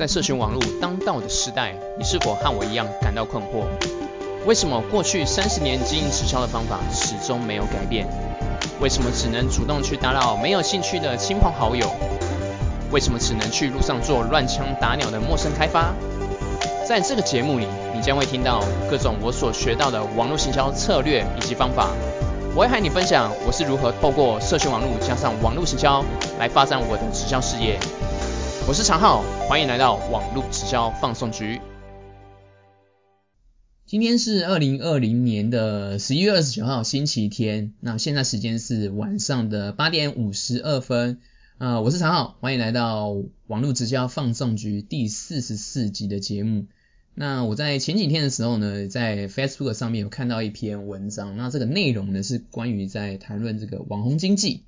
在社群网络当道的时代，你是否和我一样感到困惑？为什么过去三十年经营直销的方法始终没有改变？为什么只能主动去打扰没有兴趣的亲朋好友？为什么只能去路上做乱枪打鸟的陌生开发？在这个节目里，你将会听到各种我所学到的网络行销策略以及方法。我会和你分享我是如何透过社群网络加上网络行销来发展我的直销事业。我是常浩，欢迎来到网络直销放送局。今天是二零二零年的十一月二十九号，星期天。那现在时间是晚上的八点五十二分。啊，我是常浩，欢迎来到网络直销放送局第四十四集的节目。那我在前几天的时候呢，在 Facebook 上面有看到一篇文章，那这个内容呢是关于在谈论这个网红经济。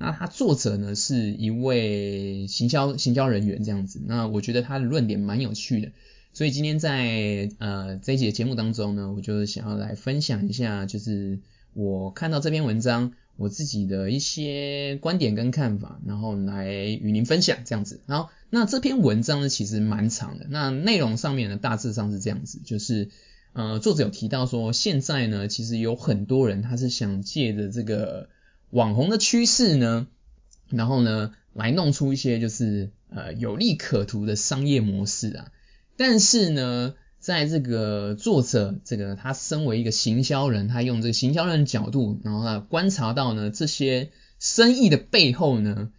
那他作者呢是一位行销行销人员这样子，那我觉得他的论点蛮有趣的，所以今天在呃这一节节目当中呢，我就想要来分享一下，就是我看到这篇文章。我自己的一些观点跟看法，然后来与您分享这样子。然后，那这篇文章呢，其实蛮长的。那内容上面呢，大致上是这样子，就是呃，作者有提到说，现在呢，其实有很多人他是想借着这个网红的趋势呢，然后呢，来弄出一些就是呃有利可图的商业模式啊。但是呢，在这个作者，这个他身为一个行销人，他用这个行销人的角度，然后呢观察到呢这些生意的背后呢，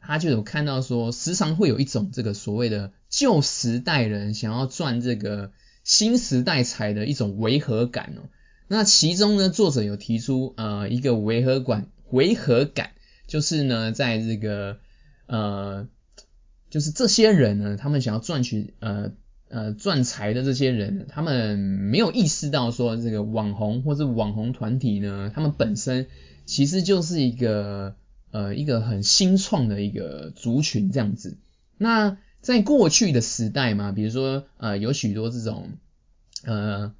他就有看到说，时常会有一种这个所谓的旧时代人想要赚这个新时代财的一种违和感哦。那其中呢，作者有提出呃一个违和感，违和感就是呢，在这个呃，就是这些人呢，他们想要赚取呃。呃，赚财的这些人，他们没有意识到说，这个网红或者网红团体呢，他们本身其实就是一个呃一个很新创的一个族群这样子。那在过去的时代嘛，比如说呃有许多这种呃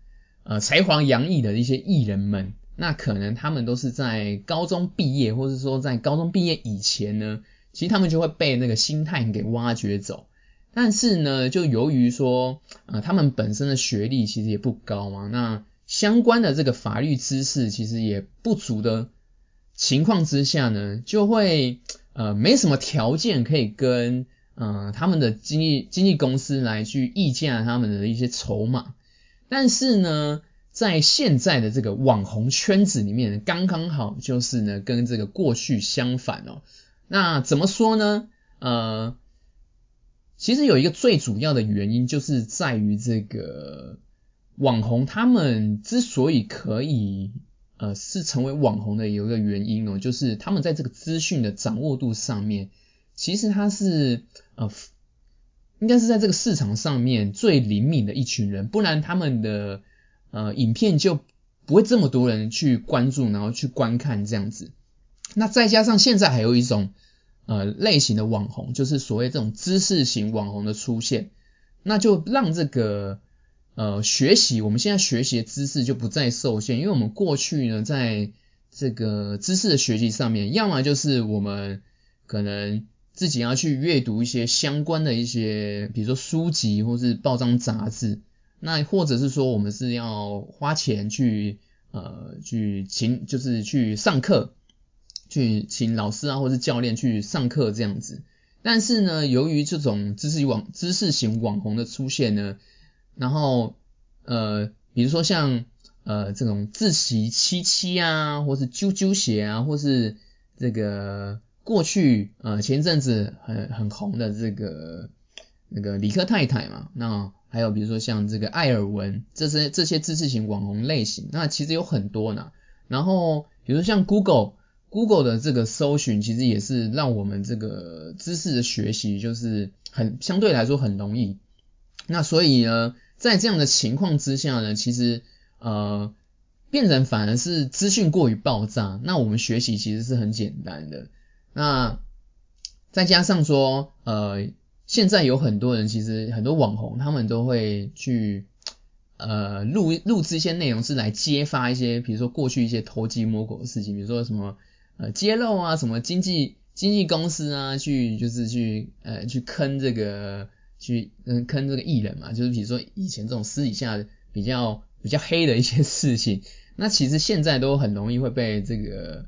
呃才华洋溢的一些艺人们，那可能他们都是在高中毕业，或者说在高中毕业以前呢，其实他们就会被那个心态给挖掘走。但是呢，就由于说，呃，他们本身的学历其实也不高嘛，那相关的这个法律知识其实也不足的情况之下呢，就会呃没什么条件可以跟呃他们的经纪经纪公司来去议价他们的一些筹码。但是呢，在现在的这个网红圈子里面，刚刚好就是呢跟这个过去相反哦。那怎么说呢？呃。其实有一个最主要的原因，就是在于这个网红他们之所以可以呃是成为网红的有一个原因哦，就是他们在这个资讯的掌握度上面，其实他是呃应该是在这个市场上面最灵敏的一群人，不然他们的呃影片就不会这么多人去关注，然后去观看这样子。那再加上现在还有一种。呃，类型的网红就是所谓这种知识型网红的出现，那就让这个呃学习，我们现在学习的知识就不再受限，因为我们过去呢，在这个知识的学习上面，要么就是我们可能自己要去阅读一些相关的一些，比如说书籍或是报章杂志，那或者是说我们是要花钱去呃去请，就是去上课。去请老师啊，或是教练去上课这样子，但是呢，由于这种知识网知识型网红的出现呢，然后呃，比如说像呃这种自习七七啊，或是啾啾鞋啊，或是这个过去呃前阵子很很红的这个那个理科太太嘛，那还有比如说像这个艾尔文这些这些知识型网红类型，那其实有很多呢，然后比如说像 Google。Google 的这个搜寻其实也是让我们这个知识的学习就是很相对来说很容易。那所以呢，在这样的情况之下呢，其实呃，变成反而是资讯过于爆炸，那我们学习其实是很简单的。那再加上说呃，现在有很多人其实很多网红他们都会去呃录录制一些内容是来揭发一些比如说过去一些偷鸡摸狗的事情，比如说什么。呃，揭露啊，什么经纪经纪公司啊，去就是去呃去坑这个去嗯坑这个艺人嘛，就是比如说以前这种私底下比较比较黑的一些事情，那其实现在都很容易会被这个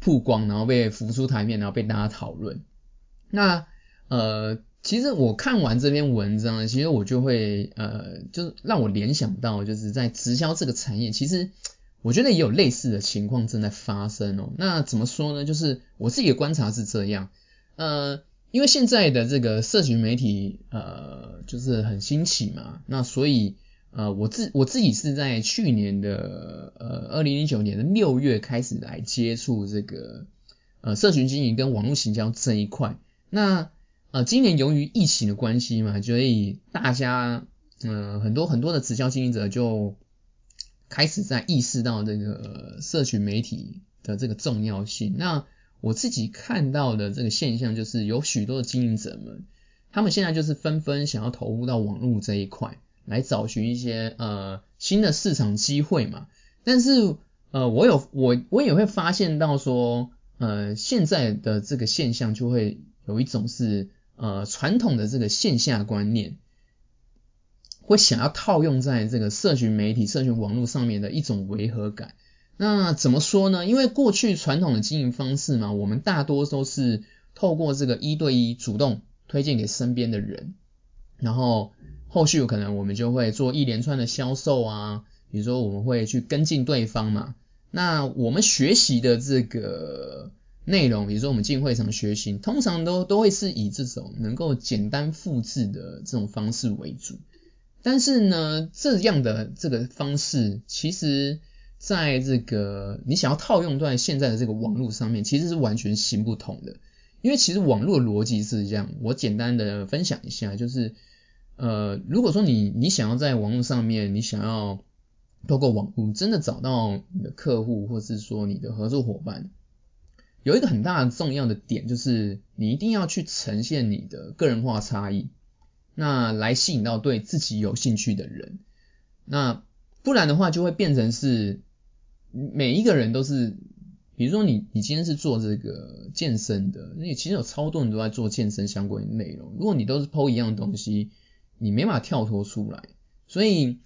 曝光，然后被浮出台面，然后被大家讨论。那呃，其实我看完这篇文章，其实我就会呃，就是让我联想到，就是在直销这个产业，其实我觉得也有类似的情况正在发生哦。那怎么说呢？就是我自己的观察是这样，呃。因为现在的这个社群媒体，呃，就是很兴起嘛，那所以，呃，我自我自己是在去年的，呃，二零零九年的六月开始来接触这个，呃，社群经营跟网络行销这一块。那，呃，今年由于疫情的关系嘛，所以大家，呃，很多很多的直销经营者就开始在意识到这个社群媒体的这个重要性。那我自己看到的这个现象，就是有许多的经营者们，他们现在就是纷纷想要投入到网络这一块，来找寻一些呃新的市场机会嘛。但是呃，我有我我也会发现到说，呃，现在的这个现象就会有一种是呃传统的这个线下观念，会想要套用在这个社群媒体、社群网络上面的一种违和感。那怎么说呢？因为过去传统的经营方式嘛，我们大多都是透过这个一对一主动推荐给身边的人，然后后续有可能我们就会做一连串的销售啊，比如说我们会去跟进对方嘛。那我们学习的这个内容，比如说我们进会场学习，通常都都会是以这种能够简单复制的这种方式为主。但是呢，这样的这个方式其实。在这个你想要套用在现在的这个网络上面，其实是完全行不通的。因为其实网络逻辑是这样，我简单的分享一下，就是呃，如果说你你想要在网络上面，你想要透过网络真的找到你的客户，或是说你的合作伙伴，有一个很大的重要的点，就是你一定要去呈现你的个人化差异，那来吸引到对自己有兴趣的人，那不然的话就会变成是。每一个人都是，比如说你，你今天是做这个健身的，那其实有超多人都在做健身相关的内容。如果你都是抛一样的东西，你没法跳脱出来。所以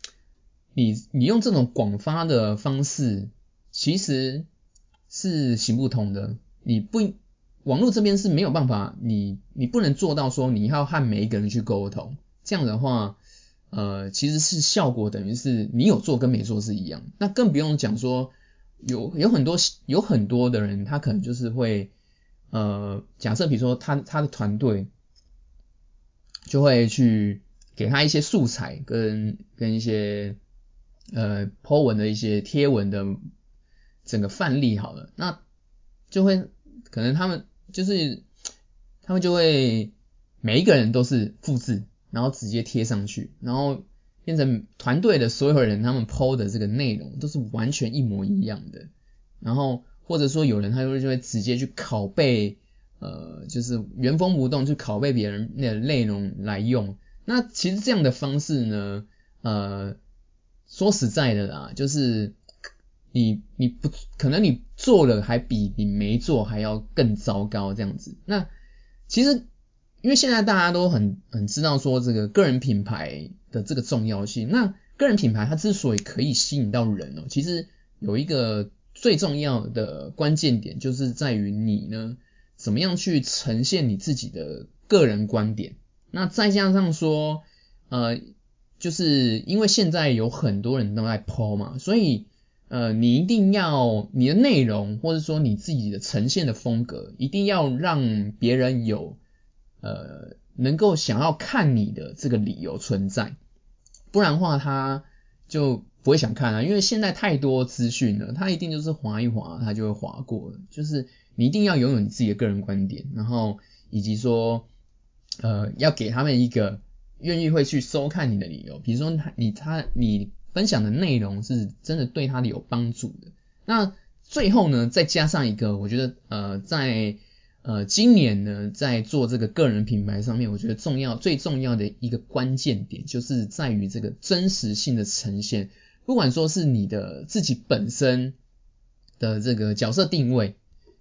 你你用这种广发的方式，其实是行不通的。你不网络这边是没有办法，你你不能做到说你要和每一个人去沟通，这样的话。呃，其实是效果等于是你有做跟没做是一样，那更不用讲说有有很多有很多的人，他可能就是会呃，假设比如说他他的团队就会去给他一些素材跟跟一些呃 po 文的一些贴文的整个范例好了，那就会可能他们就是他们就会每一个人都是复制。然后直接贴上去，然后变成团队的所有人他们 PO 的这个内容都是完全一模一样的。然后或者说有人他就会就会直接去拷贝，呃，就是原封不动去拷贝别人那内容来用。那其实这样的方式呢，呃，说实在的啦，就是你你不可能你做了还比你没做还要更糟糕这样子。那其实。因为现在大家都很很知道说这个个人品牌的这个重要性，那个人品牌它之所以可以吸引到人哦，其实有一个最重要的关键点，就是在于你呢怎么样去呈现你自己的个人观点。那再加上说，呃，就是因为现在有很多人都在抛嘛，所以呃，你一定要你的内容或者说你自己的呈现的风格，一定要让别人有。呃，能够想要看你的这个理由存在，不然的话他就不会想看啊。因为现在太多资讯了，他一定就是划一划，他就会划过了。就是你一定要拥有你自己的个人观点，然后以及说，呃，要给他们一个愿意会去收看你的理由。比如说他你他你分享的内容是真的对他的有帮助的。那最后呢，再加上一个，我觉得呃在。呃，今年呢，在做这个个人品牌上面，我觉得重要最重要的一个关键点，就是在于这个真实性的呈现。不管说是你的自己本身的这个角色定位，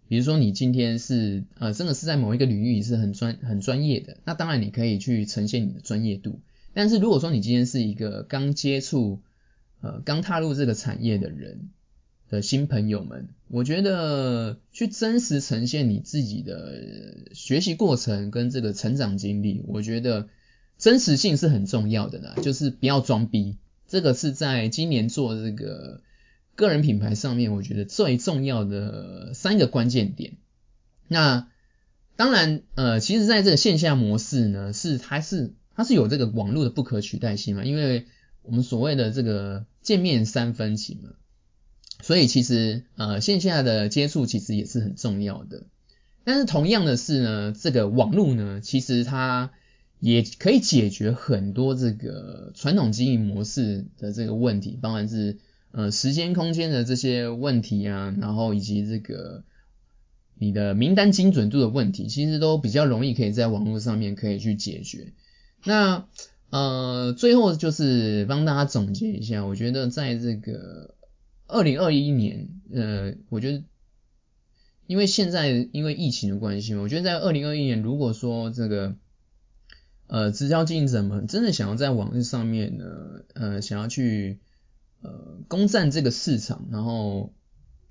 比如说你今天是呃真的是在某一个领域是很专很专业的，那当然你可以去呈现你的专业度。但是如果说你今天是一个刚接触呃刚踏入这个产业的人的新朋友们，我觉得去真实呈现你自己的学习过程跟这个成长经历，我觉得真实性是很重要的啦，就是不要装逼。这个是在今年做这个个人品牌上面，我觉得最重要的三个关键点。那当然，呃，其实在这个线下模式呢，是还是它是有这个网络的不可取代性嘛？因为我们所谓的这个见面三分情嘛，所以其实呃线下的接触其实也是很重要的。但是同样的是呢，这个网络呢，其实它也可以解决很多这个传统经营模式的这个问题，当然是呃时间空间的这些问题啊，然后以及这个你的名单精准度的问题，其实都比较容易可以在网络上面可以去解决。那呃最后就是帮大家总结一下，我觉得在这个二零二一年，呃，我觉得因为现在因为疫情的关系嘛，我觉得在二零二一年，如果说这个呃，直销经营者们真的想要在网络上面呢，呃，想要去呃攻占这个市场，然后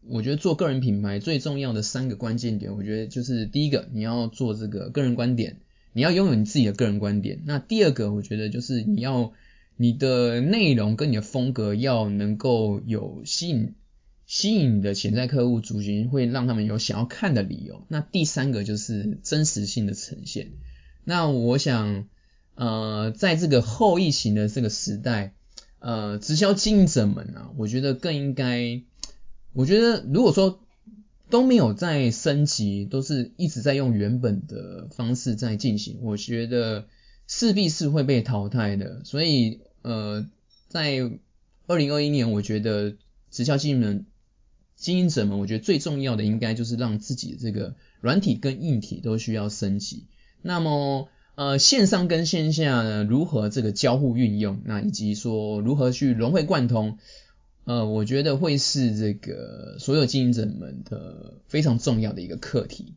我觉得做个人品牌最重要的三个关键点，我觉得就是第一个，你要做这个个人观点，你要拥有你自己的个人观点。那第二个，我觉得就是你要你的内容跟你的风格要能够有吸引吸引你的潜在客户族群，会让他们有想要看的理由。那第三个就是真实性的呈现。那我想，呃，在这个后疫情的这个时代，呃，直销经营者们啊，我觉得更应该，我觉得如果说都没有在升级，都是一直在用原本的方式在进行，我觉得势必是会被淘汰的。所以，呃，在二零二一年，我觉得直销经营们经营者们，我觉得最重要的应该就是让自己这个软体跟硬体都需要升级。那么，呃，线上跟线下呢，如何这个交互运用，那以及说如何去融会贯通，呃，我觉得会是这个所有经营者们的非常重要的一个课题。